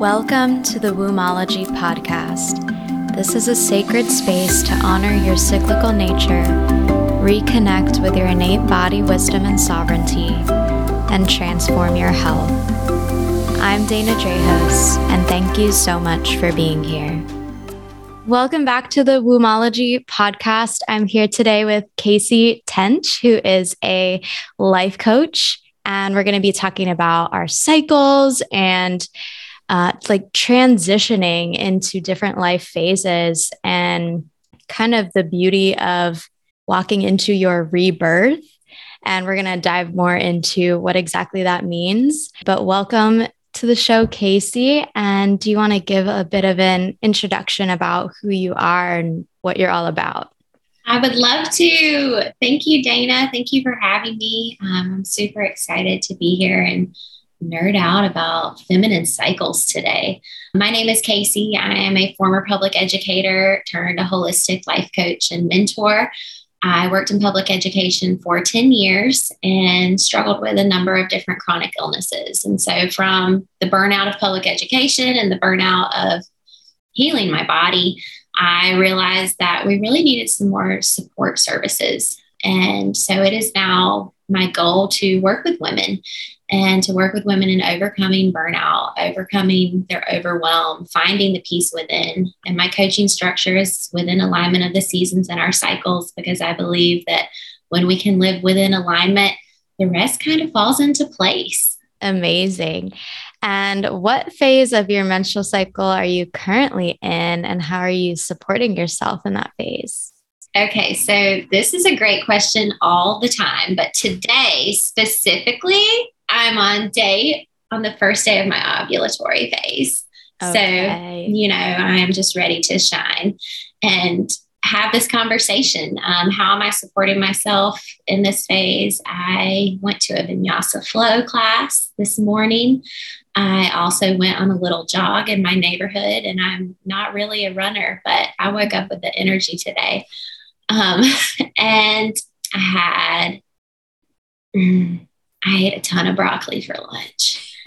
Welcome to the Wombology podcast. This is a sacred space to honor your cyclical nature, reconnect with your innate body wisdom and sovereignty, and transform your health. I'm Dana Drahos, and thank you so much for being here. Welcome back to the Wombology podcast. I'm here today with Kasey Tench, who is a life coach, and we're going to be talking about our cycles and uh, like transitioning into different life phases and kind of the beauty of walking into your rebirth. And we're going to dive more into what exactly that means. But welcome to the show, Kasey. And do you want to give a bit of an introduction about who you are and what you're all about? I would love to. Thank you, Dana. Thank you for having me. Um, I'm super excited to be here and nerd out about feminine cycles today. My name is Kasey. I am a former public educator turned a holistic life coach and mentor. I worked in public education for 10 years and struggled with a number of different chronic illnesses. And so, from the burnout of public education and the burnout of healing my body, I realized that we really needed some more support services. And so, it is now my goal to work with women and to work with women in overcoming burnout, overcoming their overwhelm, finding the peace within. And my coaching structure is within alignment of the seasons and our cycles because I believe that when we can live within alignment, the rest kind of falls into place. Amazing. And what phase of your menstrual cycle are you currently in, and how are you supporting yourself in that phase? Okay, so this is a great question all the time, but today specifically, I'm on day on the first day of my ovulatory phase. Okay. So, you know, I am just ready to shine and have this conversation. Um, how am I supporting myself in this phase? I went to a vinyasa flow class this morning. I also went on a little jog in my neighborhood, and I'm not really a runner, but I woke up with the energy today. Um, and I had. Mm, I ate a ton of broccoli for lunch.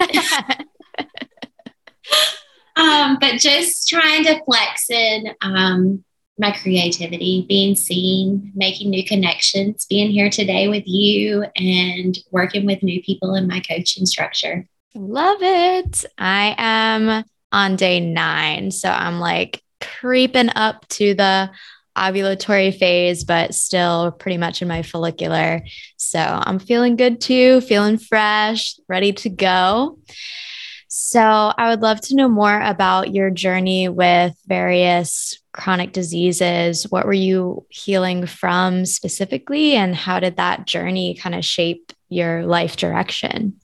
um, but just trying to flex in um, my creativity, being seen, making new connections, being here today with you, and working with new people in my coaching structure. Love it. I am on day nine. So I'm like creeping up to the ovulatory phase, but still pretty much in my follicular. So I'm feeling good too, feeling fresh, ready to go. So I would love to know more about your journey with various chronic diseases. What were you healing from specifically, and how did that journey kind of shape your life direction?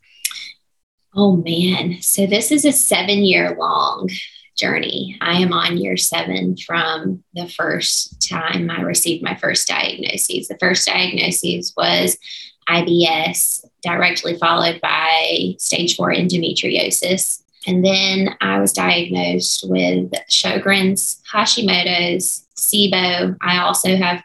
Oh man. So this is a seven year long journey. I am on year seven from the first time I received my first diagnosis. The first diagnosis was IBS, directly followed by stage four endometriosis. And then I was diagnosed with Sjogren's, Hashimoto's, SIBO. I also have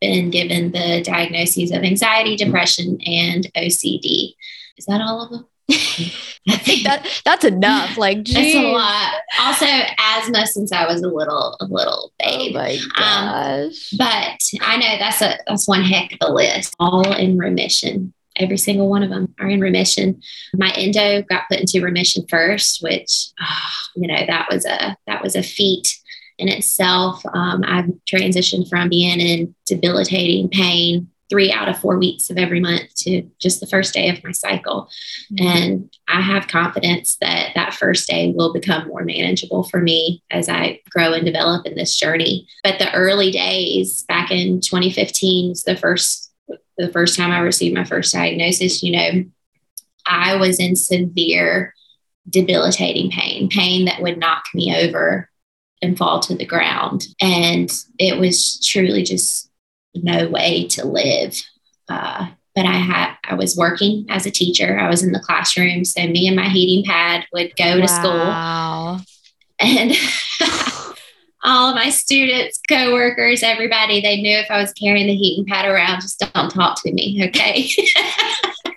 been given the diagnoses of anxiety, depression, and OCD. Is that all of them? I think that that's enough. Like, geez. that's a lot. Also, asthma since I was a little, a little babe. Oh my um, gosh! Um, but I know that's a that's one heck of a list. All in remission. Every single one of them are in remission. My endo got put into remission first, which oh, you know that was a that was a feat in itself. Um, I've transitioned from being in debilitating pain three out of four weeks of every month to just the first day of my cycle. Mm-hmm. And I have confidence that that first day will become more manageable for me as I grow and develop in this journey. But the early days back in 2015 is the first the first time I received my first diagnosis, you know, I was in severe debilitating pain, pain that would knock me over and fall to the ground. And it was truly just no way to live. Uh, but I had I was working as a teacher. I was in the classroom, so me and my heating pad would go to wow. school, and all of my students, coworkers, everybody, they knew if I was carrying the heating pad around, just don't talk to me, okay?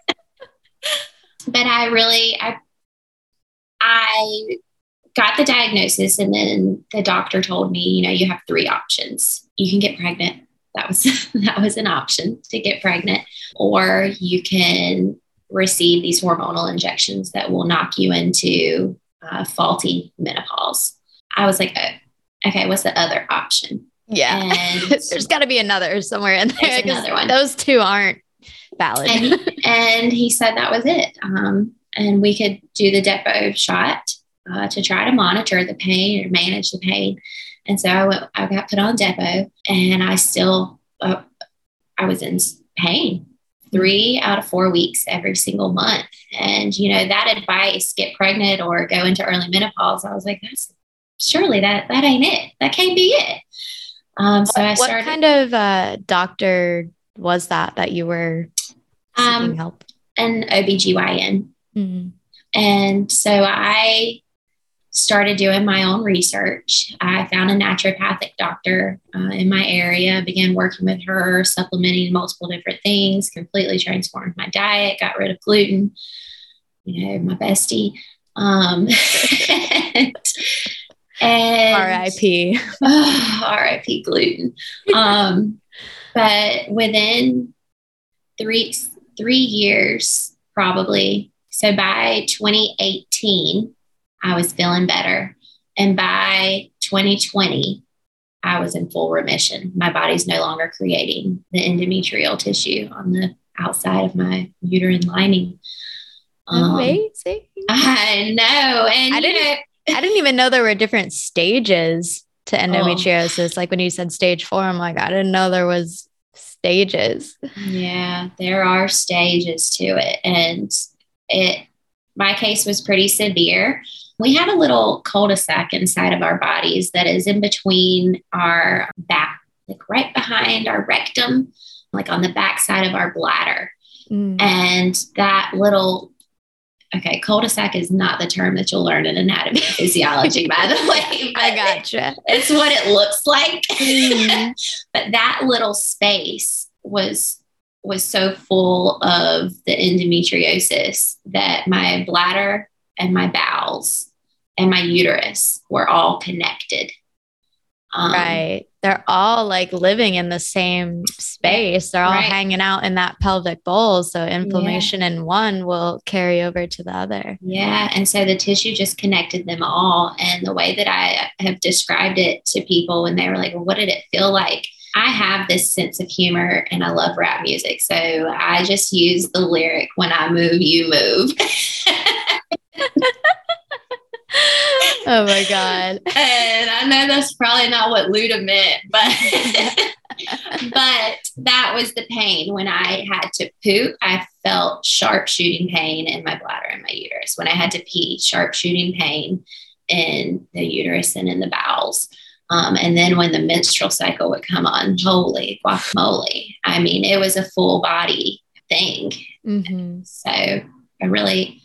but I really, I, I got the diagnosis, and then the doctor told me, you know, you have three options. You can get pregnant. That was that was an option to get pregnant, or you can receive these hormonal injections that will knock you into uh, faulty menopause. I was like, oh, okay, what's the other option? Yeah, and there's got to be another somewhere in there. Another one. Those two aren't valid. And, and he said that was it. Um, and we could do the Depo shot uh, to try to monitor the pain or manage the pain. And so I went, I got put on Depo and I still, uh, I was in pain three out of four weeks every single month. And, you know, that advice, get pregnant or go into early menopause, I was like, that's surely that, that ain't it. That can't be it. Um, so what, I started. What kind of uh, doctor was that that you were seeking um, help? An OBGYN. Mm-hmm. And so I started doing my own research. I found a naturopathic doctor uh, in my area, began working with her, supplementing multiple different things, completely transformed my diet, got rid of gluten, you know, my bestie. Um, and, RIP. Oh, RIP gluten. Um, but within three three years, probably. So by 2018, I was feeling better. And by 2020, I was in full remission. My body's no longer creating the endometrial tissue on the outside of my uterine lining. Um, Amazing. I know. And I didn't, know, I didn't even know there were different stages to oh. endometriosis. Oh. Like when you said stage four, I'm like, I didn't know there was stages. Yeah, there are stages to it. And it my case was pretty severe. We have a little cul-de-sac inside of our bodies that is in between our back, like right behind our rectum, like on the back side of our bladder. Mm. And that little okay, cul-de-sac is not the term that you'll learn in anatomy and physiology, by the way. I gotcha. It's what it looks like. Mm. but that little space was was so full of the endometriosis that my bladder and my bowels and my uterus were all connected. Um, right. They're all like living in the same space. They're all right. hanging out in that pelvic bowl. So inflammation yeah. in one will carry over to the other. Yeah. And so the tissue just connected them all. And the way that I have described it to people when they were like, well, what did it feel like? I have this sense of humor and I love rap music. So I just use the lyric when I move, you move. oh my God. And I know that's probably not what Luda meant, but but that was the pain. When I had to poop, I felt sharp shooting pain in my bladder and my uterus. When I had to pee, sharp shooting pain in the uterus and in the bowels. Um, and then when the menstrual cycle would come on, holy guacamole. I mean, it was a full body thing. Mm-hmm. So I really,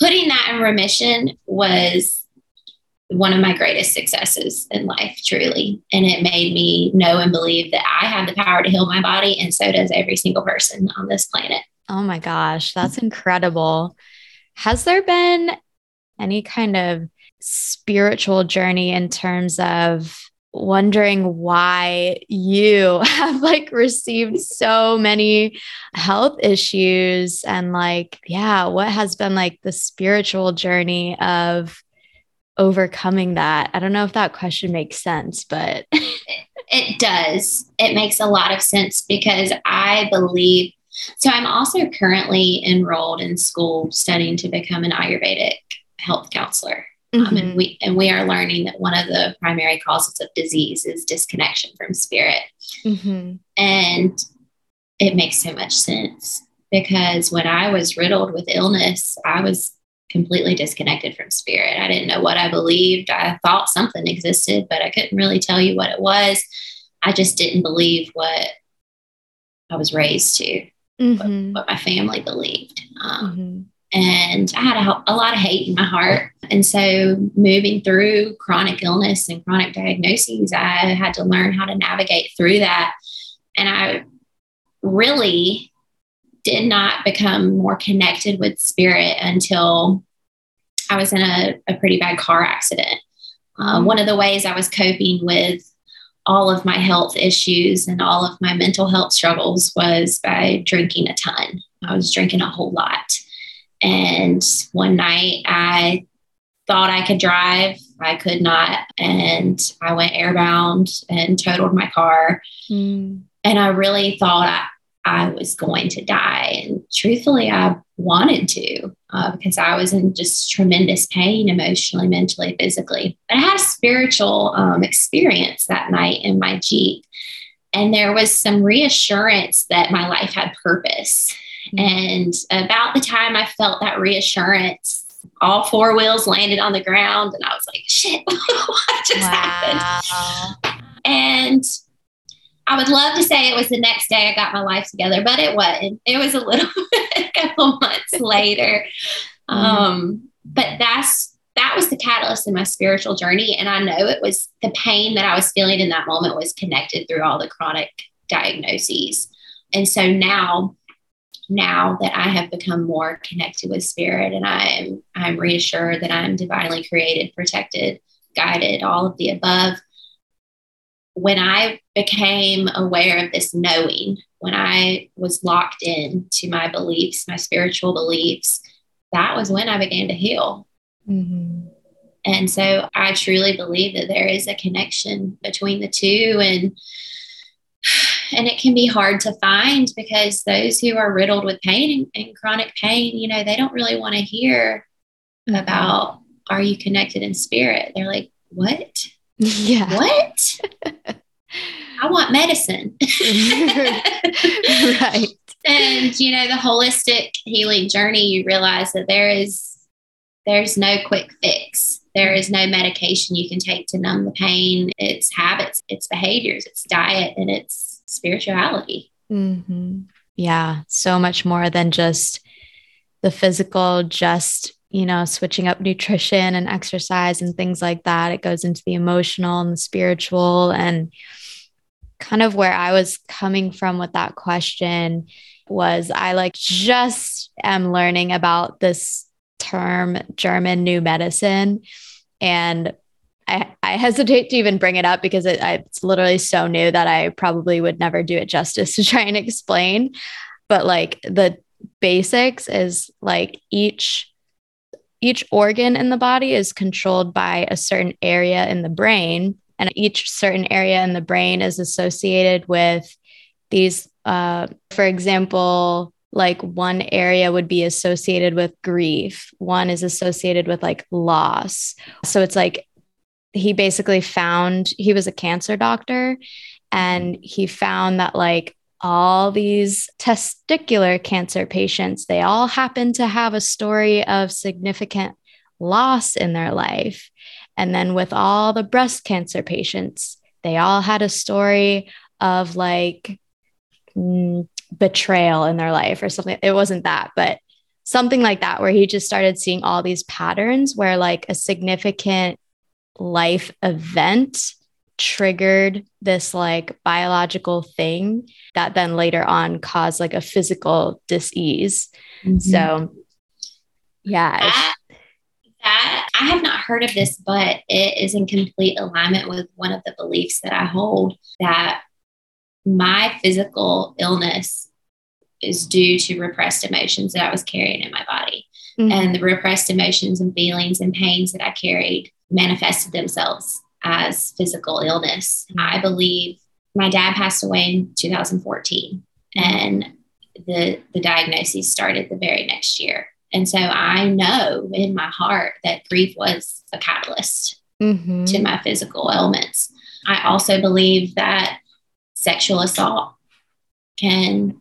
putting that in remission was one of my greatest successes in life, truly. And it made me know and believe that I have the power to heal my body, and so does every single person on this planet. Oh my gosh, that's incredible. Has there been any kind of spiritual journey in terms of wondering why you have like received so many health issues and like yeah what has been like the spiritual journey of overcoming that? I don't know if that question makes sense but it does. It makes a lot of sense because i believe so i'm also currently enrolled in school studying to become an ayurvedic health counselor Mm-hmm. Um, and mm-hmm. we and we are learning that one of the primary causes of disease is disconnection from spirit. Mm-hmm. And it makes so much sense because when I was riddled with illness, I was completely disconnected from spirit. I didn't know what I believed. I thought something existed, but I couldn't really tell you what it was. I just didn't believe what I was raised to, mm-hmm. what, what, my family believed. Um, mm-hmm and I had a, a, lot of hate in my heart. And so, moving through chronic illness and chronic diagnoses, I had to learn how to navigate through that. And I really did not become more connected with spirit until I was in a, a pretty bad car accident. Uh, one of the ways I was coping with all of my health issues and all of my mental health struggles was by drinking a ton. I was drinking a whole lot. And one night I thought I could drive. I could not. And I went airbound and totaled my car. Mm. And I really thought I, I was going to die. And truthfully, I wanted to uh, because I was in just tremendous pain emotionally, mentally, physically. But I had a spiritual um, experience that night in my Jeep. And there was some reassurance that my life had purpose. Mm-hmm. And about the time I felt that reassurance, all four wheels landed on the ground. And I was like, shit, what just wow. happened? And I would love to say it was the next day I got my life together, but it wasn't. It was a little a couple months later. Mm-hmm. Um, but that's that was the catalyst in my spiritual journey. And I know it was the pain that I was feeling in that moment was connected through all the chronic diagnoses. And so now, now that I have become more connected with spirit and I'm I'm reassured that I'm divinely created, protected, guided, all of the above when I became aware of this knowing, when I was locked in to my beliefs, my spiritual beliefs, that was when I began to heal. Mm-hmm. And so I truly believe that there is a connection between the two and and it can be hard to find because those who are riddled with pain and, and chronic pain, you know, they don't really want to hear about are you connected in spirit? They're like, what? Yeah. What? I want medicine. right. And you know, the holistic healing journey, you realize that there is there's no quick fix. There is no medication you can take to numb the pain. It's habits, it's behaviors, it's diet, and it's spirituality. Mm-hmm. Yeah, so much more than just the physical, just you know, switching up nutrition and exercise and things like that. It goes into the emotional and the spiritual. And kind of where I was coming from with that question was I like just am learning about this term German new medicine. And I, I hesitate to even bring it up because it, it's literally so new that I probably would never do it justice to try and explain. But like the basics is like each each organ in the body is controlled by a certain area in the brain, and each certain area in the brain is associated with these. Uh, for example, like one area would be associated with grief, one is associated with like loss. So it's like he basically found he was a cancer doctor and he found that like all these testicular cancer patients, they all happen to have a story of significant loss in their life. And then with all the breast cancer patients, they all had a story of like mm, betrayal in their life or something. It wasn't that, but something like that, where he just started seeing all these patterns where like a significant life event triggered this like biological thing that then later on caused like a physical disease. Mm-hmm. So, yeah. That, that, I have not heard of this, but it is in complete alignment with one of the beliefs that I hold that my physical illness is due to repressed emotions that I was carrying in my body. Mm-hmm. And the repressed emotions and feelings and pains that I carried manifested themselves as physical illness. I believe my dad passed away in 2014 and the the diagnosis started the very next year. And so I know in my heart that grief was a catalyst mm-hmm. to my physical ailments. I also believe that sexual assault can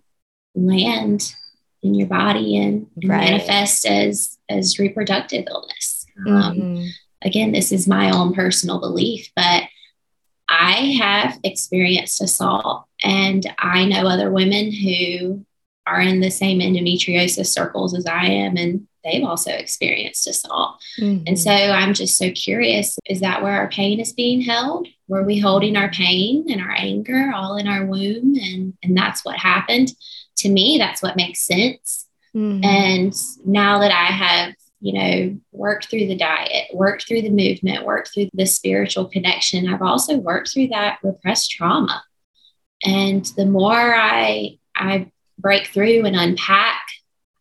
land in your body and, and right. manifest as as reproductive illness. Um, mm-hmm. Again, this is my own personal belief, but I have experienced assault and I know other women who are in the same endometriosis circles as I am and they've also experienced assault. Mm-hmm. And so I'm just so curious is that where our pain is being held? Were we holding our pain and our anger all in our womb and and that's what happened? To me that's what makes sense. Mm-hmm. And now that I have you know, worked through the diet, worked through the movement, worked through the spiritual connection, I've also worked through that repressed trauma. And the more I I break through and unpack,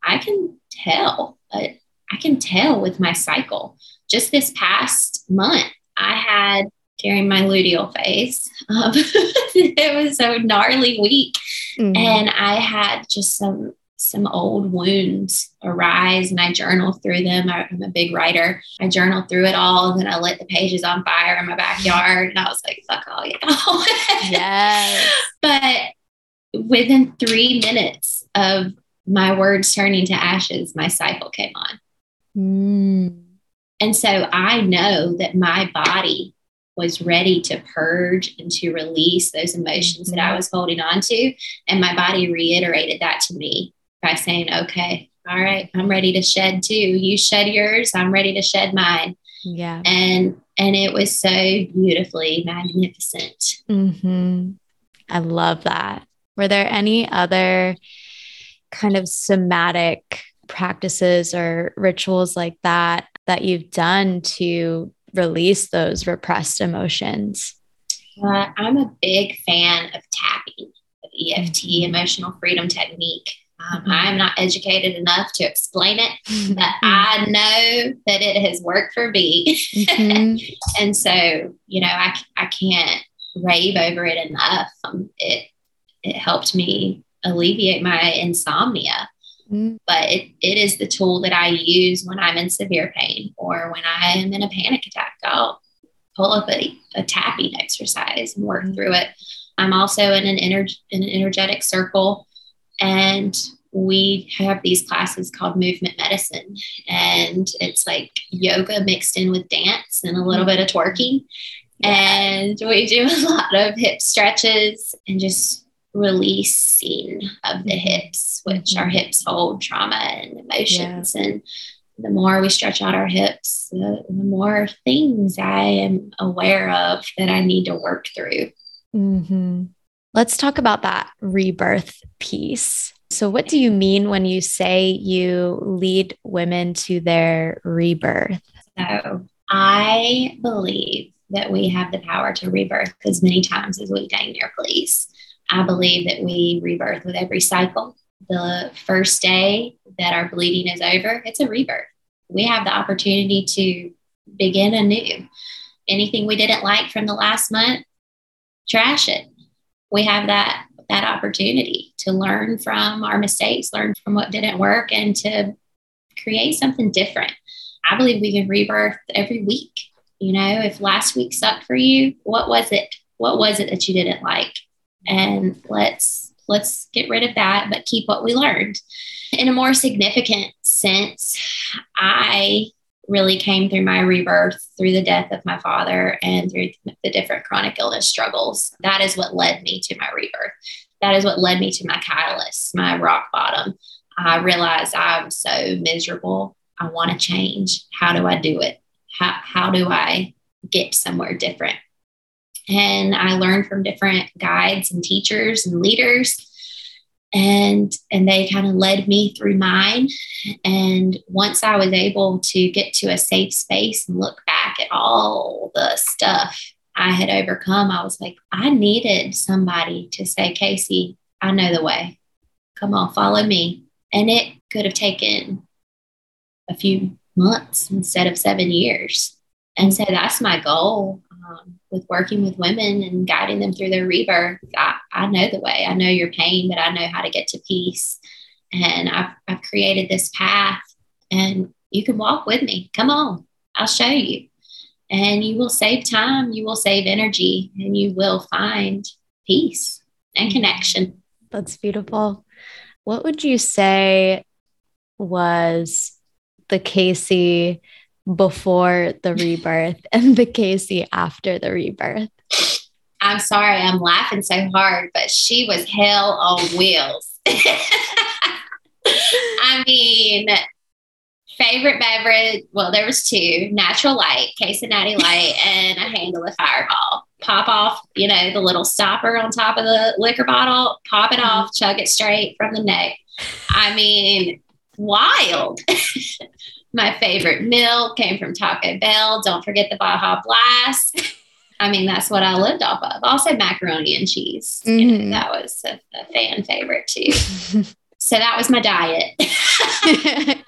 I can tell. Uh, I can tell with my cycle. Just this past month, I had during my luteal phase. Um, it was a gnarly week, mm-hmm. and I had just some some old wounds arise and I journal through them. I'm a big writer. I journal through it all. And then I lit the pages on fire in my backyard. And I was like, fuck all y'all. yes. but within three minutes of my words turning to ashes, my cycle came on. Mm. And so I know that my body was ready to purge and to release those emotions that I mm-hmm. was holding on to. And my body reiterated that to me by saying, okay, all right, I'm ready to shed too. You shed yours, I'm ready to shed mine. Yeah. And and it was so beautifully magnificent. Mm-hmm. I love that. Were there any other kind of somatic practices or rituals like that that you've done to release those repressed emotions? Uh, I'm a big fan of tapping, of EFT, mm-hmm. emotional freedom technique. Um, mm-hmm. I'm not educated enough to explain it, mm-hmm. but I know that it has worked for me. Mm-hmm. and so, you know, I, I can't rave over it enough. Um, it, it helped me alleviate my insomnia. Mm-hmm. But it, it is the tool that I use when I'm in severe pain or when I am in a panic attack. I'll pull up a, a tapping exercise and work mm-hmm. through it. I'm also in an, ener- in an energetic circle and we have these classes called movement medicine and it's like yoga mixed in with dance and a little bit of twerking and we do a lot of hip stretches and just releasing of the mm-hmm. hips which our mm-hmm. hips hold trauma and emotions yeah. and the more we stretch out our hips the, the, more things i am aware of that i need to work through mm-hmm. Let's talk about that rebirth piece. So, what do you mean when you say you lead women to their rebirth? So, I believe that we have the power to rebirth as many times as we dang near please. I believe that we rebirth with every cycle. The first day that our bleeding is over, it's a rebirth. We have the opportunity to begin anew. Anything we didn't like from the last month, trash it we have that that opportunity to learn from our mistakes, learn from what didn't work, and to create something different. I believe we can rebirth every week. You know, if last week sucked for you, what was it? What was it that you didn't like? And let's let's get rid of that, but keep what we learned. In a more significant sense, I really came through my rebirth through the death of my father and through the different chronic illness struggles. That is what led me to my rebirth. That is what led me to my catalyst, my rock bottom. I realized I'm so miserable. I want to change. How do I do it? How, how do I get somewhere different? And I learned from different guides and teachers and leaders and and they kind of led me through mine. And once i was able to get to a safe space and look back at all the stuff i had overcome i was like i needed somebody to say kasey i know the way. Come on follow me. And it could have taken a few months instead of seven years. And so that's my goal um, with working with women and guiding them through their rebirth. I, I know the way, I know your pain, but I know how to get to peace. And I've, I've created this path, and you can walk with me. Come on, I'll show you. And you will save time, you will save energy, and you will find peace and connection. That's beautiful. What would you say was the Kasey before the rebirth and the Kasey after the rebirth? I'm sorry, I'm laughing so hard, but she was hell on wheels. I mean, favorite beverage, well, there was two, natural light, case of natty light, and a handle of fireball. Pop off, you know, the little stopper on top of the liquor bottle, pop it mm-hmm. off, chug it straight from the neck. I mean, wild. my favorite meal came from Taco Bell. Don't forget the Baja Blast. I mean, that's what I lived off of. Also, macaroni and cheese. Mm-hmm. You know, mm-hmm. that was a, a fan favorite too. so that was my diet.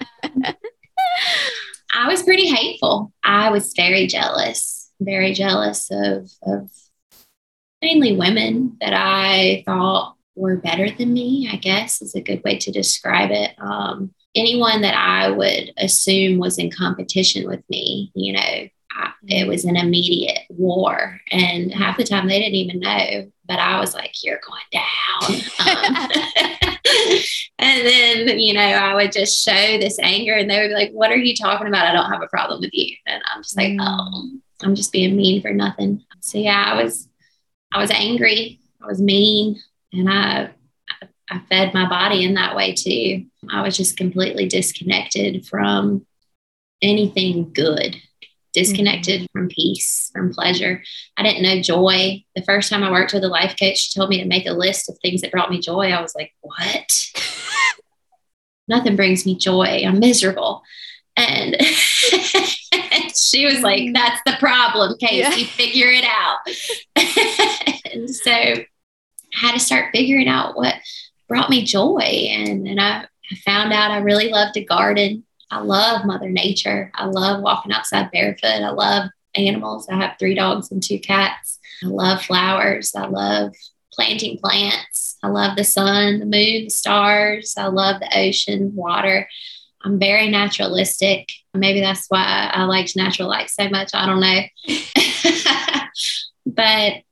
I was pretty hateful. I was very jealous, very jealous of, of mainly women that I thought were better than me, I guess is a good way to describe it. Um, anyone that I would assume was in competition with me, you know, I, it was an immediate war. And half the time they didn't even know, but I was like, you're going down. Um, and then, you know, I would just show this anger and they would be like, what are you talking about? I don't have a problem with you. And I'm just like, mm. oh, I'm just being mean for nothing. So yeah, I was, I was angry. I was mean and I, I fed my body in that way too. I was just completely disconnected from anything good, disconnected mm-hmm. from peace, from pleasure. I didn't know joy. The first time I worked with a life coach, she told me to make a list of things that brought me joy. I was like, what? Nothing brings me joy. I'm miserable. And she was like, mm. that's the problem, Kasey. Yeah. Figure it out. and so I had to start figuring out what brought me joy. And, and I, I found out I really love to garden. I love Mother Nature. I love walking outside barefoot. I love animals. I have three dogs and two cats. I love flowers. I love planting plants. I love the sun, the moon, the stars. I love the ocean, water. I'm very naturalistic. Maybe that's why I liked natural light so much. I don't know. but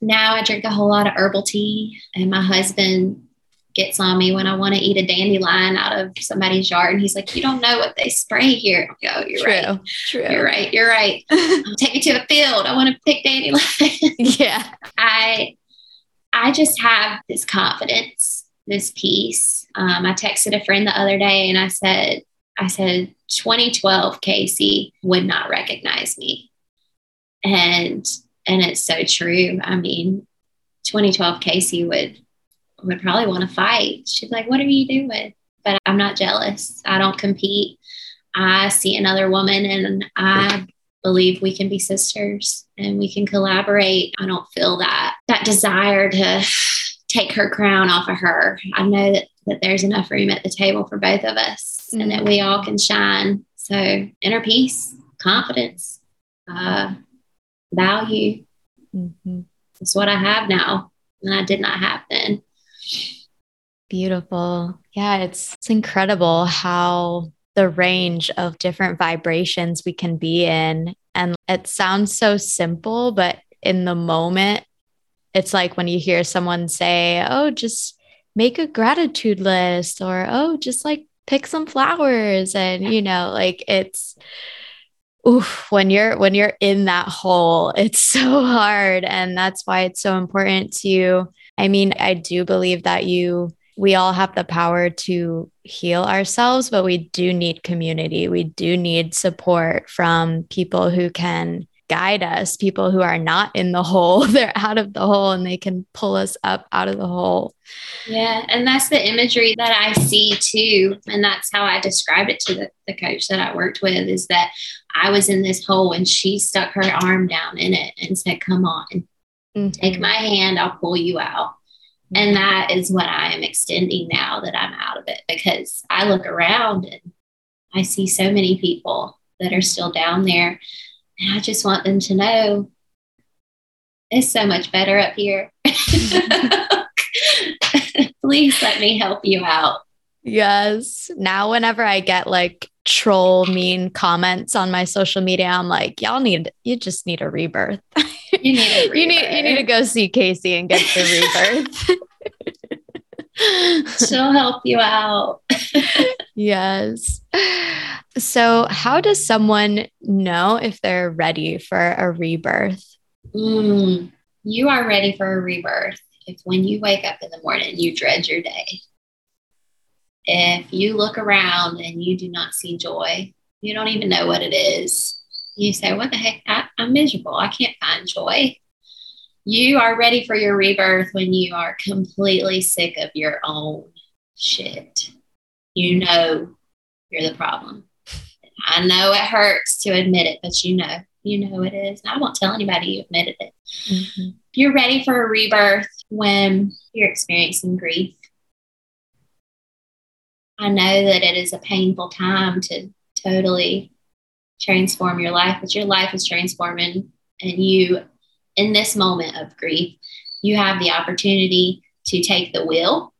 now I drink a whole lot of herbal tea, and my husband gets on me when I want to eat a dandelion out of somebody's yard. And he's like, You don't know what they spray here. I go, You're True. right. True. You're right. You're right. Take me to a field. I want to pick dandelions. yeah. I I just have this confidence, this peace. Um, I texted a friend the other day and I said, I said, 2012 Kasey would not recognize me. And and it's so true. I mean, 2012 Kasey would would probably want to fight. She'd like, What are you doing? But I'm not jealous. I don't compete. I see another woman and I believe we can be sisters and we can collaborate. I don't feel that that desire to take her crown off of her. I know that, that there's enough room at the table for both of us mm-hmm. and that we all can shine. So inner peace, confidence, uh, value. Mm-hmm. It's what I have now. And I did not have then. Beautiful. Yeah, it's it's incredible how the range of different vibrations we can be in. And it sounds so simple, but in the moment, it's like when you hear someone say, Oh, just make a gratitude list, or Oh, just like pick some flowers. And, you know, like it's, oof, when you're when you're in that hole, it's so hard. And that's why it's so important to, I mean, I do believe that you we all have the power to heal ourselves, but we do need community. We do need support from people who can guide us, people who are not in the hole. They're out of the hole and they can pull us up out of the hole. Yeah. And that's the imagery that I see too. And that's how I described it to the, the coach that I worked with is that I was in this hole and she stuck her arm down in it and said, Come on, mm-hmm. take my hand, I'll pull you out. And mm-hmm. that is what I am extending now that I'm out of it because I look around and I see so many people that are still down there. And I just want them to know it's so much better up here. Please let me help you out. Yes. Now, whenever I get like troll mean comments on my social media, I'm like, y'all need, you just need a rebirth. You need you need you need to go see Kasey and get the rebirth. She'll help you out. yes. So, how does someone know if they're ready for a rebirth? Mm, you are ready for a rebirth if when you wake up in the morning, you dread your day. If you look around and you do not see joy, you don't even know what it is you say, What the heck? I, I'm miserable. I can't find joy. You are ready for your rebirth when you are completely sick of your own shit. You know you're the problem. I know it hurts to admit it, but you know, you know it is. And I won't tell anybody you admitted it. Mm-hmm. You're ready for a rebirth when you're experiencing grief. I know that it is a painful time to totally transform your life, but your life is transforming. And you, in this moment of grief, you have the opportunity to take the wheel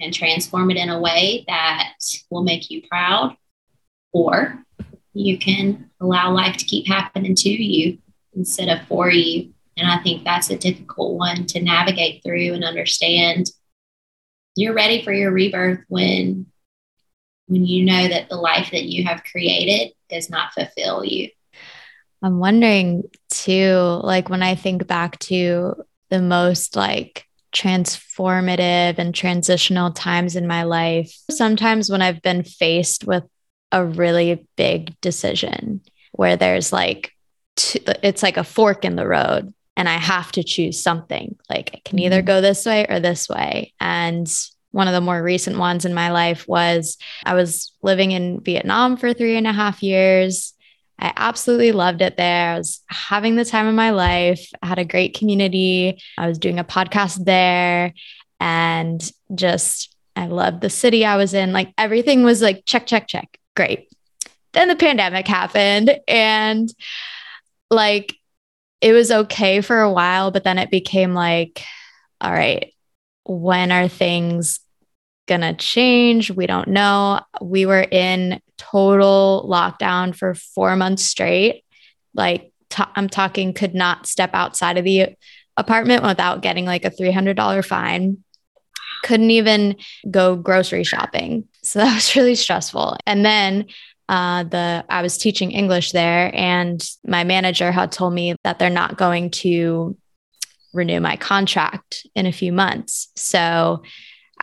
and transform it in a way that will make you proud, or you can allow life to keep happening to you instead of for you. And I think that's a difficult one to navigate through and understand. You're ready for your rebirth when when you know that the life that you have created does not fulfill you. I'm wondering too, like when I think back to the most like transformative and transitional times in my life, sometimes when I've been faced with a really big decision where there's like, two, it's like a fork in the road and I have to choose something. Like I can either mm-hmm. go this way or this way. And one of the more recent ones in my life was I was living in Vietnam for three and a half years. I absolutely loved it there. I was having the time of my life. I had a great community. I was doing a podcast there and just I loved the city I was in. Like everything was like check, check, check. Great. Then the pandemic happened and like it was okay for a while, but then it became like, all right, when are things going to change. We don't know. We were in total lockdown for four months straight. Like, I'm talking, could not step outside of the apartment without getting like a $300 fine. Couldn't even go grocery shopping. So that was really stressful. And then uh, the I was teaching English there, and my manager had told me that they're not going to renew my contract in a few months. So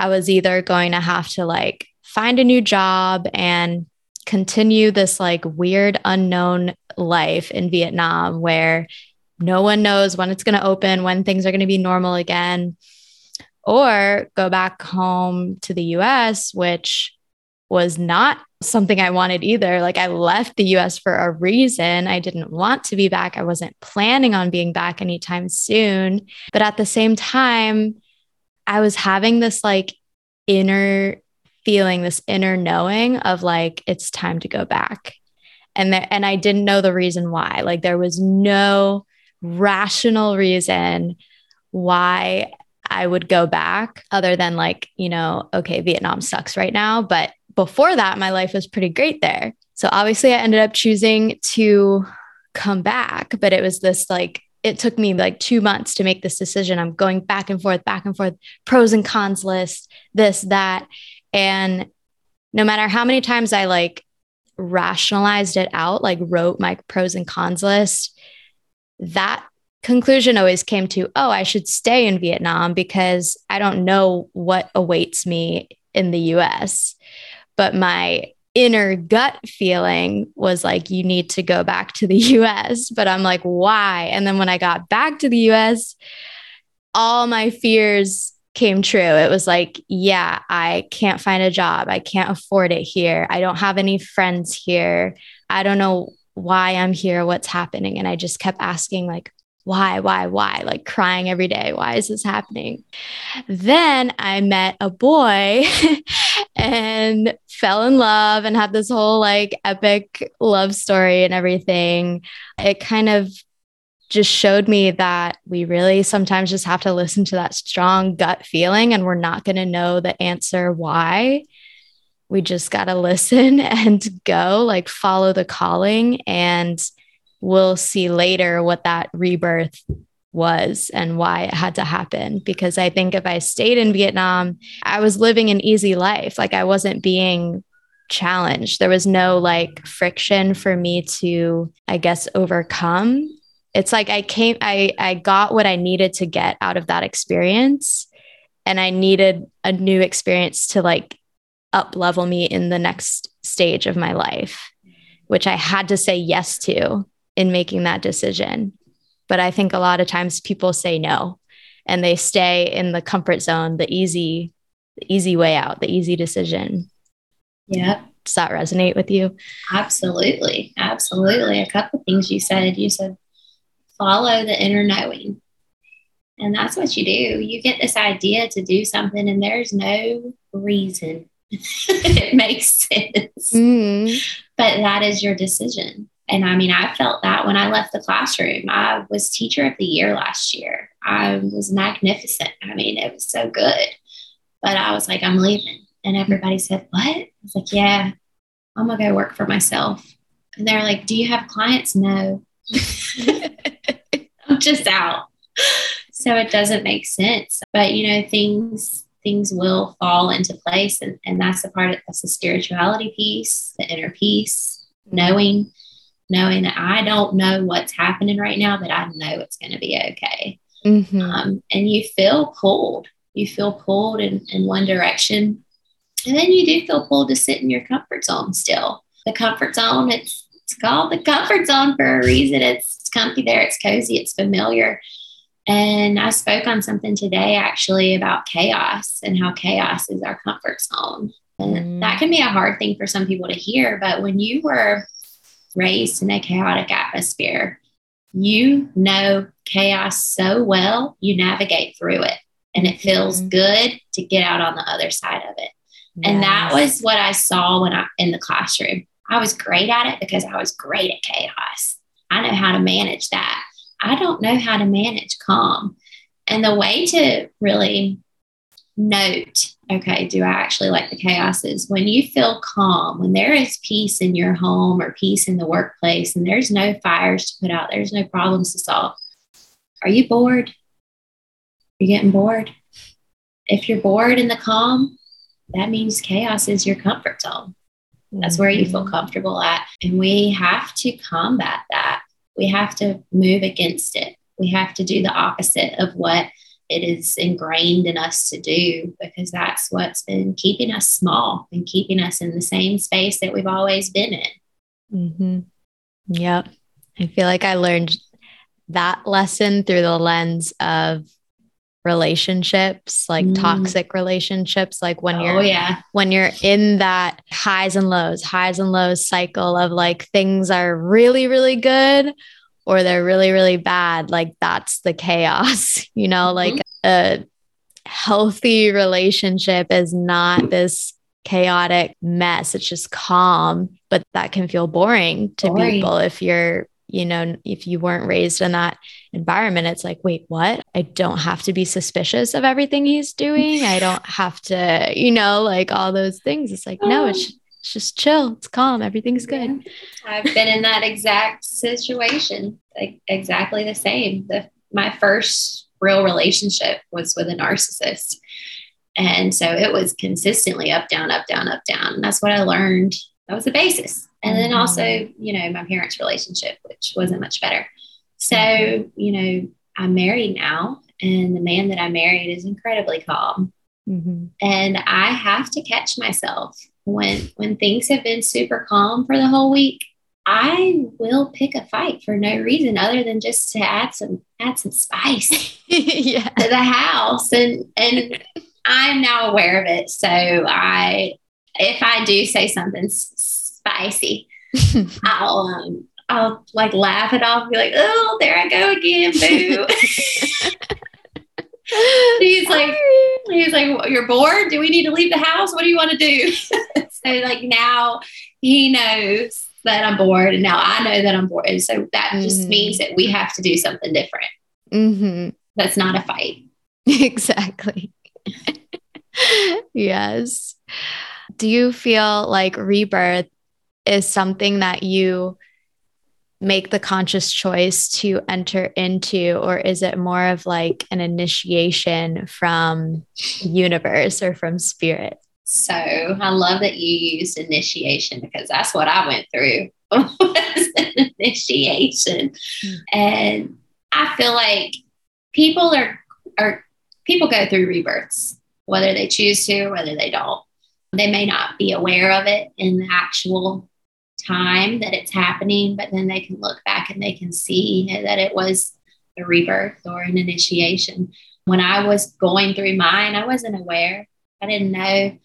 I was either going to have to like find a new job and continue this like weird unknown life in Vietnam where no one knows when it's going to open, when things are going to be normal again, or go back home to the US, which was not something I wanted either. Like I left the US for a reason. I didn't want to be back. I wasn't planning on being back anytime soon. But at the same time, I was having this like inner feeling, this inner knowing of like, it's time to go back. And, there, and I didn't know the reason why. Like, there was no rational reason why I would go back other than like, you know, okay, Vietnam sucks right now. But before that, my life was pretty great there. So obviously, I ended up choosing to come back, but it was this like it took me like two months to make this decision. I'm going back and forth, back and forth, pros and cons list, this, that. And no matter how many times I like rationalized it out, like wrote my pros and cons list, that conclusion always came to, oh, I should stay in Vietnam because I don't know what awaits me in the US. But my inner gut feeling was like, you need to go back to the US. But I'm like, why? And then when I got back to the US, all my fears came true. It was like, yeah, I can't find a job. I can't afford it here. I don't have any friends here. I don't know why I'm here, what's happening. And I just kept asking, like, why, why, why? Like crying every day. Why is this happening? Then I met a boy and fell in love and had this whole like epic love story and everything. It kind of just showed me that we really sometimes just have to listen to that strong gut feeling and we're not going to know the answer why. We just got to listen and go, like follow the calling and we'll see later what that rebirth was and why it had to happen. Because I think if I stayed in Vietnam, I was living an easy life. Like I wasn't being challenged. There was no like friction for me to, I guess, overcome. It's like I came, I, I got what I needed to get out of that experience. And I needed a new experience to like up level me in the next stage of my life, which I had to say yes to in making that decision. But I think a lot of times people say no and they stay in the comfort zone, the easy, the easy way out, the easy decision. Yeah. does that resonate with you? Absolutely. Absolutely. A couple of things you said. You said follow the inner knowing. And that's what you do. You get this idea to do something, and there's no reason it makes sense. Mm. But that is your decision. And I mean, I felt that when I left the classroom. I was teacher of the year last year. I was magnificent. I mean, it was so good. But I was like, I'm leaving. And everybody said, What? I was like, Yeah, I'm going to go work for myself. And they're like, Do you have clients? No. I'm just out. So it doesn't make sense. But, you know, things things will fall into place. And, and that's the part of that's the spirituality piece, the inner peace, knowing, knowing that I don't know what's happening right now, but I know it's going to be okay. Mm-hmm. Um, and you feel pulled. You feel pulled in, in one direction. And then you do feel pulled to sit in your comfort zone still. The comfort zone, it's it's called the comfort zone for a reason. It's, it's comfy there, it's cozy, it's familiar. And I spoke on something today actually about chaos and how chaos is our comfort zone. And mm. that can be a hard thing for some people to hear. But when you were raised in a chaotic atmosphere, you know chaos so well, you navigate through it. And it feels mm. good to get out on the other side of it. Yes. And that was what I saw when I in the classroom. I was great at it because I was great at chaos. I know how to manage that. I don't know how to manage calm. And the way to really note, okay, do I actually like the chaos is when you feel calm, when there is peace in your home or peace in the workplace, and there's no fires to put out, there's no problems to solve. Are you bored? You're getting bored. If you're bored in the calm, that means chaos is your comfort zone. That's where you feel mm-hmm. comfortable at. And we have to combat that we have to move against it. We have to do the opposite of what it is ingrained in us to do because that's what's been keeping us small and keeping us in the same space that we've always been in. Mm-hmm. Yep. I feel like I learned that lesson through the lens of relationships like mm. toxic relationships like when oh, you're yeah when you're in that highs and lows highs and lows cycle of like things are really really good or they're really really bad like that's the chaos you know mm-hmm. like a healthy relationship is not this chaotic mess it's just calm but that can feel boring to boring. people if you're you know, if you weren't raised in that environment, it's like, wait, what? I don't have to be suspicious of everything he's doing. I don't have to, you know, like all those things. It's like, no, it's, oh. It's just chill. It's calm. Everything's good. Yeah. I've been in that exact situation, like exactly the same. The, my first real relationship was with a narcissist. And so it was consistently up, down, up, down, up, down. And that's what I learned. That was the basis and then also mm-hmm. you know my parents relationship which wasn't much better so mm-hmm. you know i'm married now and the man that i married is incredibly calm mm-hmm. and i have to catch myself when when things have been super calm for the whole week i will pick a fight for no reason other than just to add some add some spice yeah. to the house and and i'm now aware of it so i if i do say something spicy. I'll um, I'll like laugh it off, be like, oh, there I go again, boo. he's like, he's like, you're bored. Do we need to leave the house? What do you want to do? so like now he knows that I'm bored, and now I know that I'm bored, and so that mm-hmm. just means that we have to do something different. Mm-hmm. That's not a fight. Exactly. yes. Do you feel like rebirth is something that you make the conscious choice to enter into or is it more of like an initiation from universe or from spirit? So i love that you used initiation because that's what i went through. Was an initiation. And i feel like people are are people go through rebirths whether they choose to whether they don't. They may not be aware of it in the actual time that it's happening, but then they can look back and they can see that it was a rebirth or an initiation. When I was going through mine, I wasn't aware. I didn't know.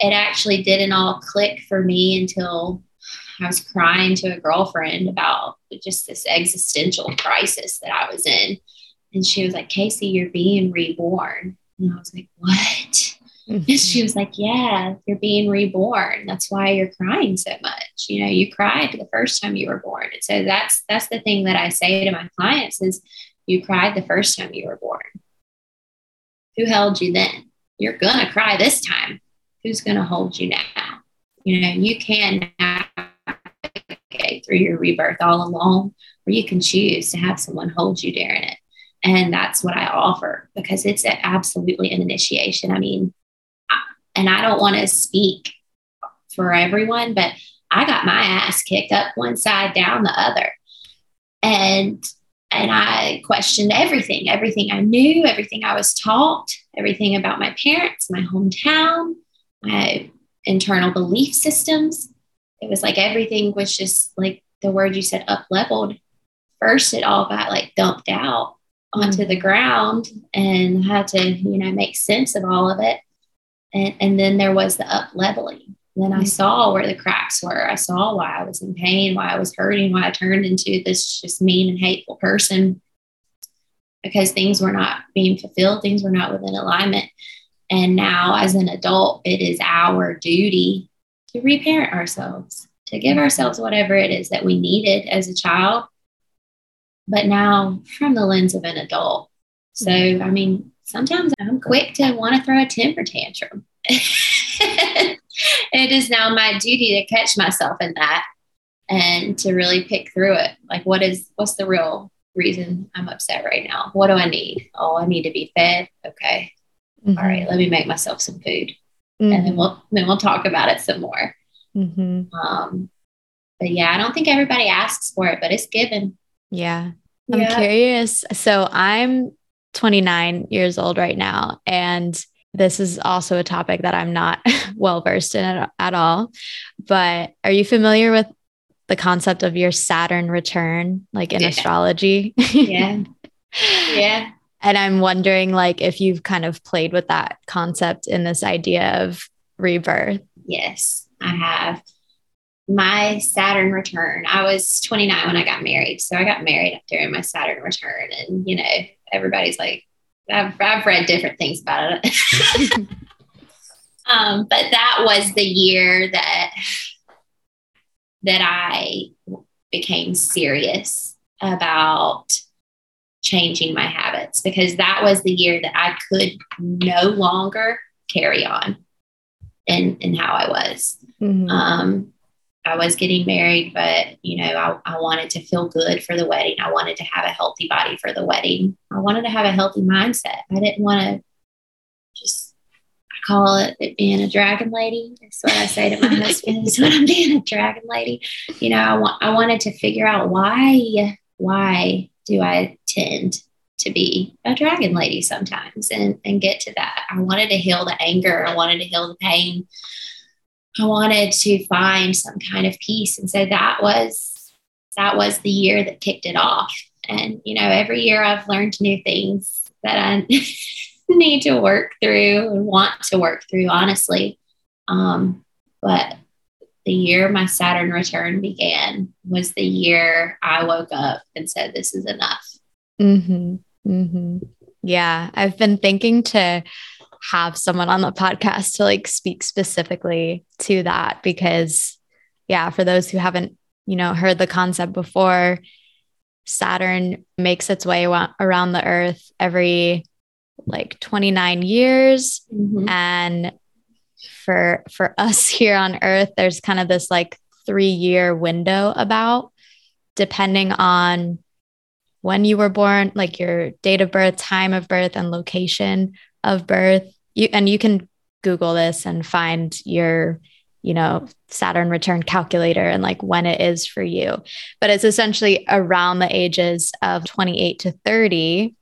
it actually didn't all click for me until I was crying to a girlfriend about just this existential crisis that I was in. And she was like, Kasey, you're being reborn. And I was like, what? Mm-hmm. And she was like, yeah, you're being reborn. That's why you're crying so much. You know, you cried the first time you were born. And so that's that's the thing that I say to my clients is you cried the first time you were born. Who held you then? You're gonna cry this time. Who's gonna hold you now? You know, you can navigate through your rebirth all alone, or you can choose to have someone hold you during it. And that's what I offer because it's absolutely an initiation. I mean, and I don't want to speak for everyone, but I got my ass kicked up one side, down the other. And and I questioned everything, everything I knew, everything I was taught, everything about my parents, my hometown, my internal belief systems. It was like everything was just like the word you said up leveled. First, it all got like dumped out onto mm-hmm. the ground and had to, you know, make sense of all of it. And, and then there was the up leveling. Then I saw where the cracks were. I saw why I was in pain, why I was hurting, why I turned into this just mean and hateful person because things were not being fulfilled, things were not within alignment. And now, as an adult, it is our duty to reparent ourselves, to give ourselves whatever it is that we needed as a child, but now from the lens of an adult. So. I mean, sometimes I'm quick to want to throw a temper tantrum. it is now my duty to catch myself in that and to really pick through it. Like, what is, what's the real reason I'm upset right now? What do I need? Oh, I need to be fed. Okay. Mm-hmm. All right. Let me make myself some food. Mm-hmm. And then mm-hmm. we'll, then we'll talk about it some more. Mm-hmm. Um, but yeah, I don't think everybody asks for it, but it's given. Yeah. I'm yeah. curious. So I'm 29 years old right now. And this is also a topic that I'm not well versed in at, at, all. But are you familiar with the concept of your Saturn return, like in yeah. astrology? yeah. Yeah. And I'm wondering, like, if you've kind of played with that concept in this idea of rebirth. Yes, I have my Saturn return, I was 29 when I got married. So I got married during my Saturn return. And, you know, everybody's like, I've, I've read different things about it. um, but that was the year that that I became serious about changing my habits because that was the year that I could no longer carry on in, in how I was. Mm-hmm. Um, I was getting married, but you know, I, I wanted to feel good for the wedding. I wanted to have a healthy body for the wedding. I wanted to have a healthy mindset. I didn't want to just I call it, it being a dragon lady. That's what I say to my husband is when I'm being a dragon lady. You know, I want I wanted to figure out why why do I tend to be a dragon lady sometimes and, and get to that. I wanted to heal the anger. I wanted to heal the pain. I wanted to find some kind of peace. And so that was that was the year that kicked it off. And you know, every year I've learned new things that I need to work through and want to work through, honestly. Um, but the year my Saturn return began was the year I woke up and said, This is enough. Mm-hmm. Mm-hmm. Yeah. I've been thinking to have someone on the podcast to like speak specifically to that because yeah, for those who haven't, you know, heard the concept before, Saturn makes its way around the earth every like 29 years mm-hmm. and for for us here on earth there's kind of this like 3 year window about depending on when you were born like your date of birth time of birth and location of birth. You and you can google this and find your you know saturn return calculator and like when it is for you. But it's essentially around the ages of 28 to 30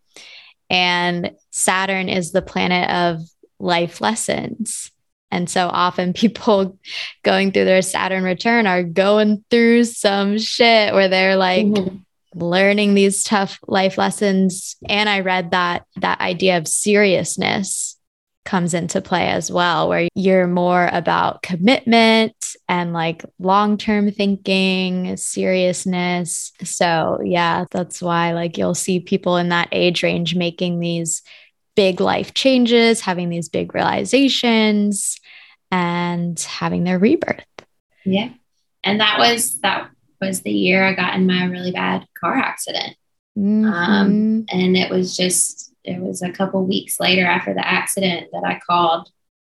and saturn is the planet of life lessons. And so often people going through their saturn return are going through some shit where they're like mm-hmm learning these tough life lessons and i read that that idea of seriousness comes into play as well, where you're more about commitment and like long term thinking, seriousness. So, yeah, that's why like you'll see people in that age range making these big life changes, having these big realizations, and having their rebirth. Yeah. And that was that was the year I got in my really bad car accident. Mm-hmm. Um, and it was just, it was a couple weeks later after the accident that I called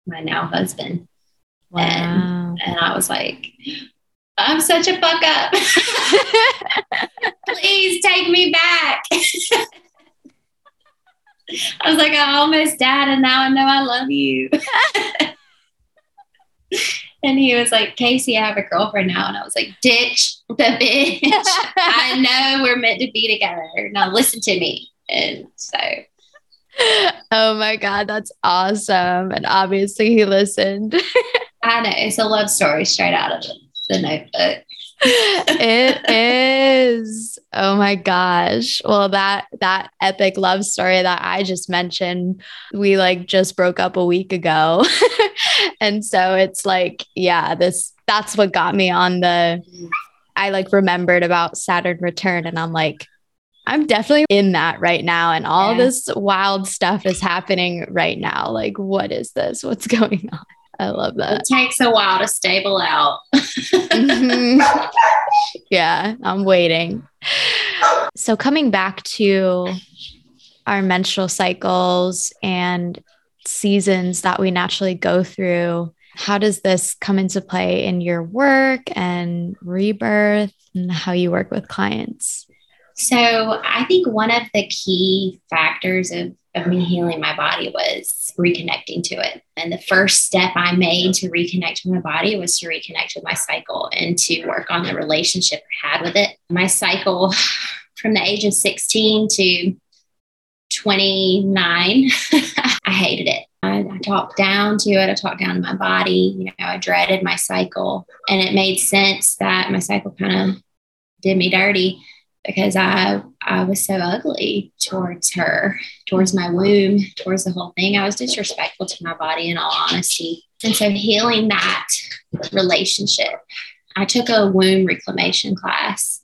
my now husband. Wow. And, and I was like, I'm such a fuck up. Please take me back. I was like, I almost died and now I know I love you. And he was like, Kasey, I have a girlfriend now. And I was like, ditch the bitch. I know we're meant to be together. Now listen to me. And so. Oh my God, that's awesome. And obviously he listened. I know. It's a love story straight out of the notebook. It is. Oh my gosh. Well, that that epic love story that I just mentioned, we like just broke up a week ago. and so it's like, yeah, this that's what got me on the I like remembered about Saturn return and I'm like I'm definitely in that right now and all yeah. this wild stuff is happening right now. Like what is this? What's going on? I love that. It takes a while to stable out. mm-hmm. Yeah, I'm waiting. So, coming back to our menstrual cycles and seasons that we naturally go through, how does this come into play in your work and rebirth and how you work with clients? So, I think one of the key factors of of me healing my body was reconnecting to it. And the first step I made to reconnect with my body was to reconnect with my cycle and to work on the relationship I had with it. My cycle from the age of 16 to 29, I hated it. I, I, talked down to it. I talked down to my body. You know, I dreaded my cycle. And it made sense that my cycle kind of did me dirty because I I was so ugly towards her, towards my womb, towards the whole thing. I was disrespectful to my body in all honesty. And so healing that relationship, I took a womb reclamation class.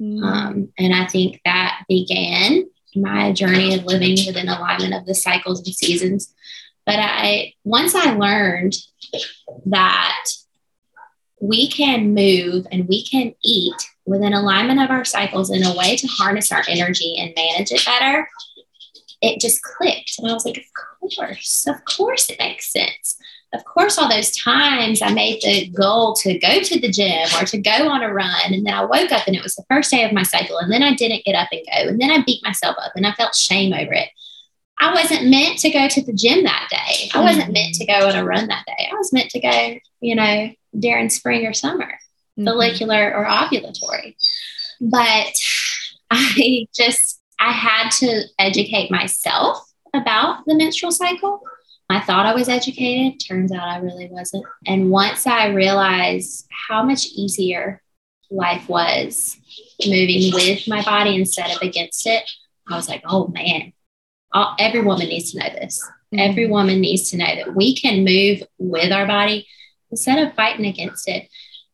Mm. Um, and I think that began my journey of living within alignment of the cycles and seasons. But I once I learned that we can move and we can eat within alignment of our cycles in a way to harness our energy and manage it better, it just clicked. And I was like, of course, of course it makes sense. Of course, all those times I made the goal to go to the gym or to go on a run. And then I woke up and it was the first day of my cycle. And then I didn't get up and go. And then I beat myself up and I felt shame over it. I wasn't meant to go to the gym that day. I wasn't mm-hmm. meant to go on a run that day. I was meant to go, you know, during spring or summer mm-hmm. follicular or ovulatory. But I just, I had to educate myself about the menstrual cycle. I thought I was educated. Turns out I really wasn't. And once I realized how much easier life was moving with my body instead of against it, I was like, oh man, all, every woman needs to know this. Mm-hmm. Every woman needs to know that we can move with our body instead of fighting against it.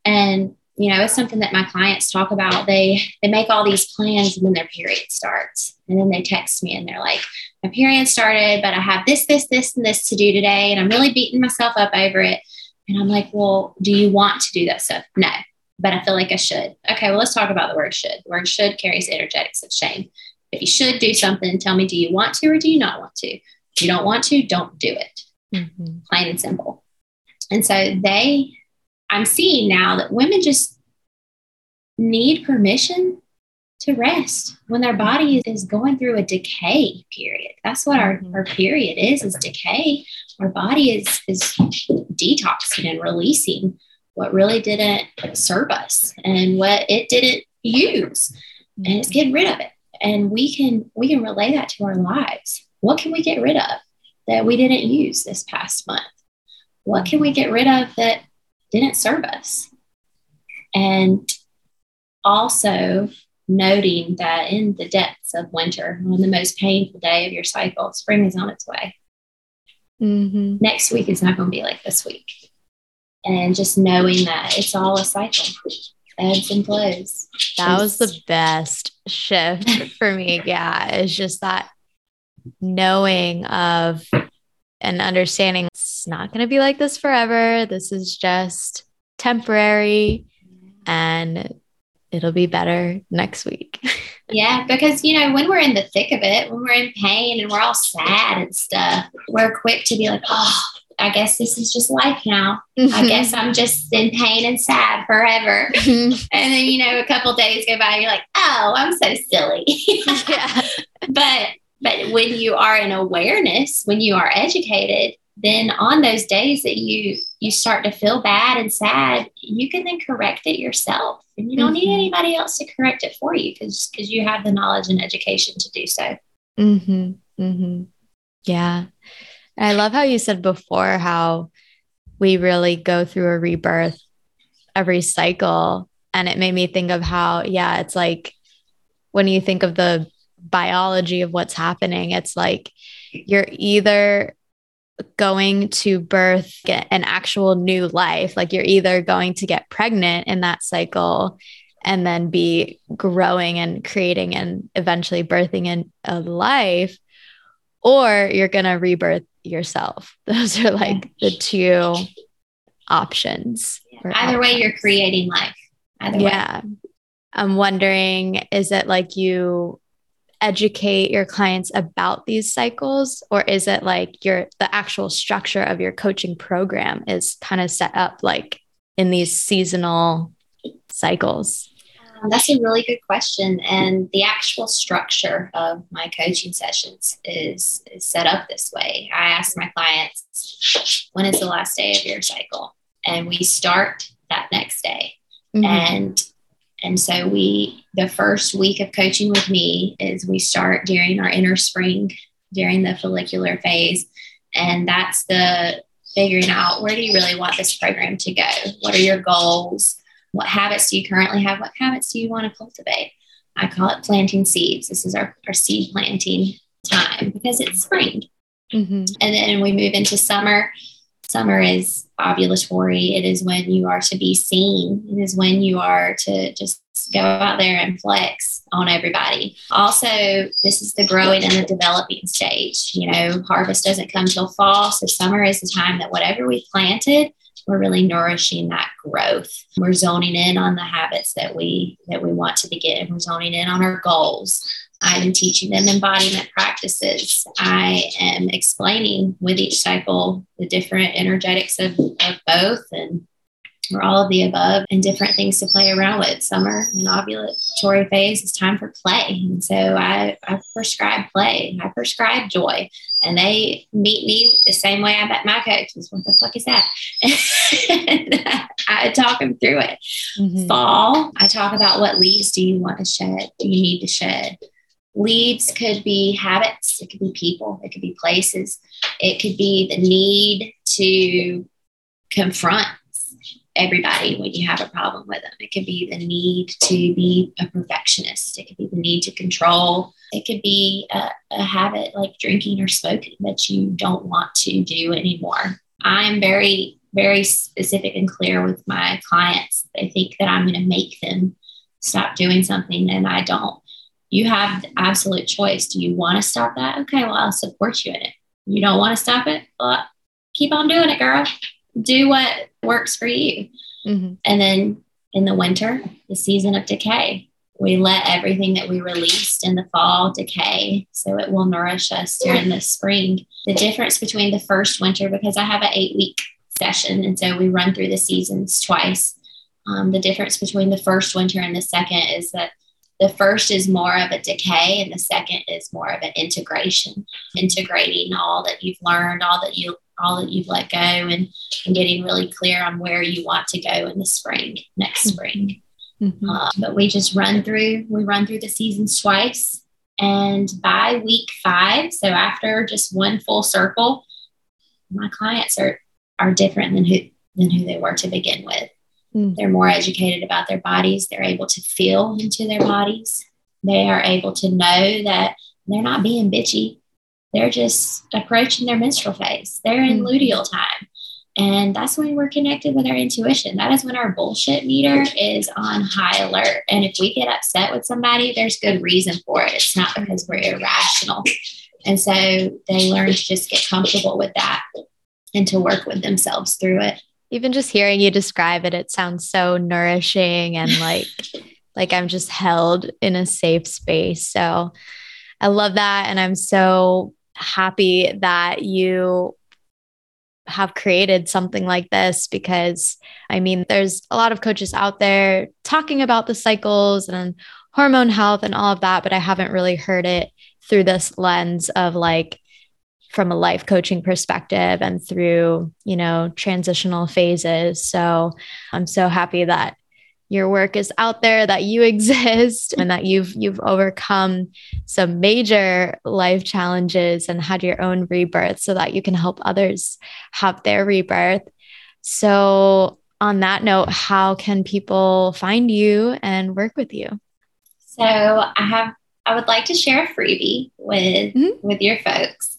And you know, it's something that my clients talk about. They they make all these plans and then their period starts. And then they text me and they're like, my period started, but I have this, this, this, and this to do today. And I'm really beating myself up over it. And I'm like, well, do you want to do that stuff? No, but I feel like I should. Okay, well, let's talk about the word should. The word should carries energetics of shame. If you should do something, tell me, do you want to or do you not want to? If you don't want to, don't do it. Mm-hmm. Plain and simple. And so they I'm seeing now that women just need permission to rest when their body is going through a decay period. That's what our, mm-hmm. our period is, is decay. Our body is is detoxing and releasing what really didn't serve us and what it didn't use. And it's mm-hmm. getting rid of it. And we can we can relay that to our lives. What can we get rid of that we didn't use this past month? What can we get rid of that didn't serve us. And also noting that in the depths of winter, on the most painful day of your cycle, spring is on its way. Mm-hmm. Next week is not going to be like this week. And just knowing that it's all a cycle, ebbs and flows. That was the best shift for me. Yeah. It's just that knowing of and understanding it's not going to be like this forever. This is just temporary and it'll be better next week. yeah, because you know, when we're in the thick of it, when we're in pain and we're all sad and stuff, we're quick to be like, oh, I guess this is just life now. Mm-hmm. I guess I'm just in pain and sad forever. Mm-hmm. And then, you know, a couple days go by, you're like, oh, I'm so silly. yeah. But but when you are in awareness, when you are educated, then on those days that you you start to feel bad and sad, you can then correct it yourself. And you don't mm-hmm. need anybody else to correct it for you because because you have the knowledge and education to do so. Mm-hmm. Mm-hmm. Yeah. I love how you said before how we really go through a rebirth every cycle. And it made me think of how, yeah, it's like when you think of the biology of what's happening. It's like you're either going to birth an actual new life, like you're either going to get pregnant in that cycle and then be growing and creating and eventually birthing in a life, or you're going to rebirth yourself. Those are like the two options. Either way, you're creating life. Either yeah. Way. I'm wondering, is it like you educate your clients about these cycles? Or is it like your the actual structure of your coaching program is kind of set up like in these seasonal cycles? Um, that's a really good question. And the actual structure of my coaching sessions is, is set up this way. I ask my clients when is the last day of your cycle? And we start that next day. Mm-hmm. and and so we, the first week of coaching with me is we start during our inner spring, during the follicular phase. And that's the figuring out where do you really want this program to go? What are your goals? What habits do you currently have? What habits do you want to cultivate? I call it planting seeds. This is our, our seed planting time because it's spring. Mm-hmm. And then we move into summer Summer is ovulatory. It is when you are to be seen. It is when you are to just go out there and flex on everybody. Also, this is the growing and the developing stage. You know, harvest doesn't come till fall. So summer is the time that whatever we planted, we're really nourishing that growth. We're zoning in on the habits that we that we want to begin. We're zoning in on our goals. I'm teaching them embodiment practices. I am explaining with each cycle the different energetics of, of both and or all of the above and different things to play around with. Summer and ovulatory phase is time for play. And so I, I prescribe play. I prescribe joy. And they meet me the same way I met my coaches. What the fuck is that? I talk them through it. Mm-hmm. Fall, I talk about what leaves do you want to shed? Do you need to shed? Leads could be habits, it could be people, it could be places, it could be the need to confront everybody when you have a problem with them. It could be the need to be a perfectionist, it could be the need to control, it could be a, a habit like drinking or smoking that you don't want to do anymore. I'm very, very specific and clear with my clients. They think that I'm going to make them stop doing something, and I don't you have the absolute choice. Do you want to stop that? Okay, well, I'll support you in it. You don't want to stop it? Well, keep on doing it, girl. Do what works for you. Mm-hmm. And then in the winter, the season of decay, we let everything that we released in the fall decay so it will nourish us during the spring. The difference between the first winter, because I have an eight week session, and so we run through the seasons twice. Um, the difference between the first winter and the second is that the first is more of a decay, and the second is more of an integration, integrating all that you've learned, all that you all that you've let go, and, and getting really clear on where you want to go in the spring, next mm-hmm. spring. Mm-hmm. Uh, but we just run through, we run through the seasons twice. And by week five, so after just one full circle, my clients are are different than who than who they were to begin with. Mm. They're more educated about their bodies. They're able to feel into their bodies. They are able to know that they're not being bitchy. they're just approaching their menstrual phase. They're in mm-hmm. luteal time. And that's when we're connected with our intuition. That is when our bullshit meter is on high alert. And if we get upset with somebody, there's good reason for it. It's not because we're irrational. And so they learn to just get comfortable with that and to work with themselves through it. Even just hearing you describe it, it sounds so nourishing and like like I'm just held in a safe space. So I love that. And I'm so happy that you have created something like this because I mean, there's a lot of coaches out there talking about the cycles and hormone health and all of that, but I haven't really heard it through this lens of like from a life coaching perspective and through, you know, transitional phases. So I'm so happy that your work is out there that you exist and that you've you've overcome some major life challenges and had your own rebirth so that you can help others have their rebirth so on that note how can people find you and work with you so i have i would like to share a freebie with mm-hmm. with your folks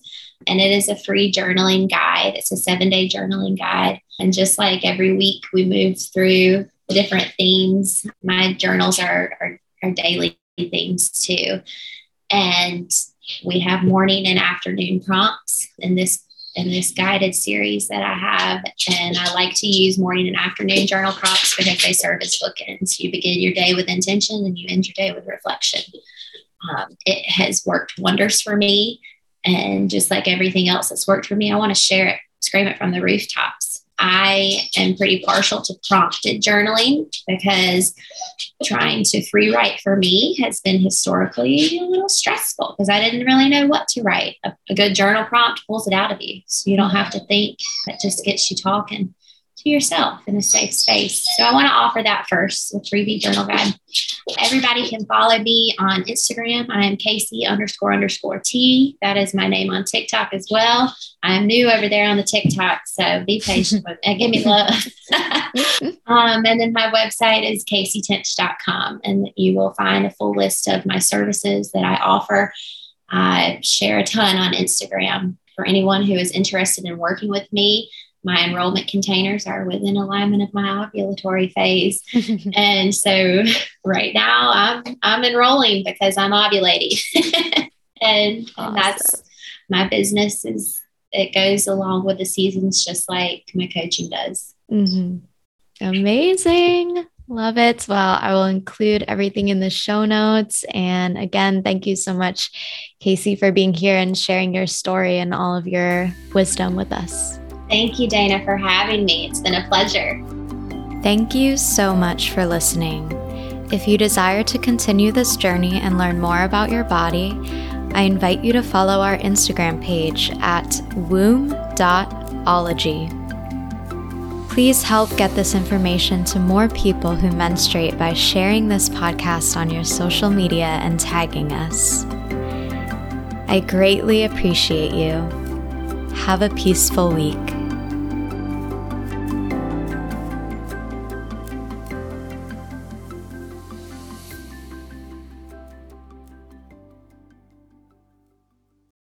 and it is a free journaling guide it's a seven day journaling guide and just like every week we move through the different themes. My journals are, are, are daily themes too. And we have morning and afternoon prompts in this in this guided series that I have. And I like to use morning and afternoon journal prompts because they serve as bookends. You begin your day with intention and you end your day with reflection. Um, it has worked wonders for me. And just like everything else that's worked for me, I want to share it, scream it from the rooftops. I am pretty partial to prompted journaling because trying to free write for me has been historically a little stressful because I didn't really know what to write. A, a, good journal prompt pulls it out of you. So you don't have to think, it just gets you talking to yourself in a safe space. So I want to offer that first with freebie journal guide. Everybody can follow me on Instagram. I am Kasey underscore underscore T. That is my name on TikTok as well. I am new over there on the TikTok, so be patient with me. Give me love. um, and then my website is kaseytench.com, and you will find a full list of my services that I offer. I share a ton on Instagram for anyone who is interested in working with me my enrollment containers are within alignment of my ovulatory phase. and so right now I'm I'm enrolling because I'm ovulating. and, awesome. that's my business is it goes along with the seasons just like my coaching does. Mm-hmm. Amazing. Love it. Well, I will include everything in the show notes. And again, thank you so much, Kasey, for being here and sharing your story and all of your wisdom with us. Thank you, Dana, for having me. It's been a pleasure. Thank you so much for listening. If you desire to continue this journey and learn more about your body, I invite you to follow our Instagram page at womb.ology. Please help get this information to more people who menstruate by sharing this podcast on your social media and tagging us. I greatly appreciate you. Have a peaceful week.